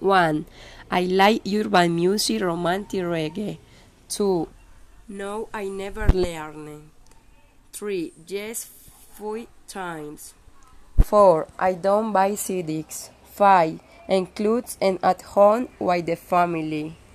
1. I like urban music, romantic reggae. 2. No, I never learn. 3. Yes, four times. 4. I don't buy CDs. 5. Includes and at home with the family.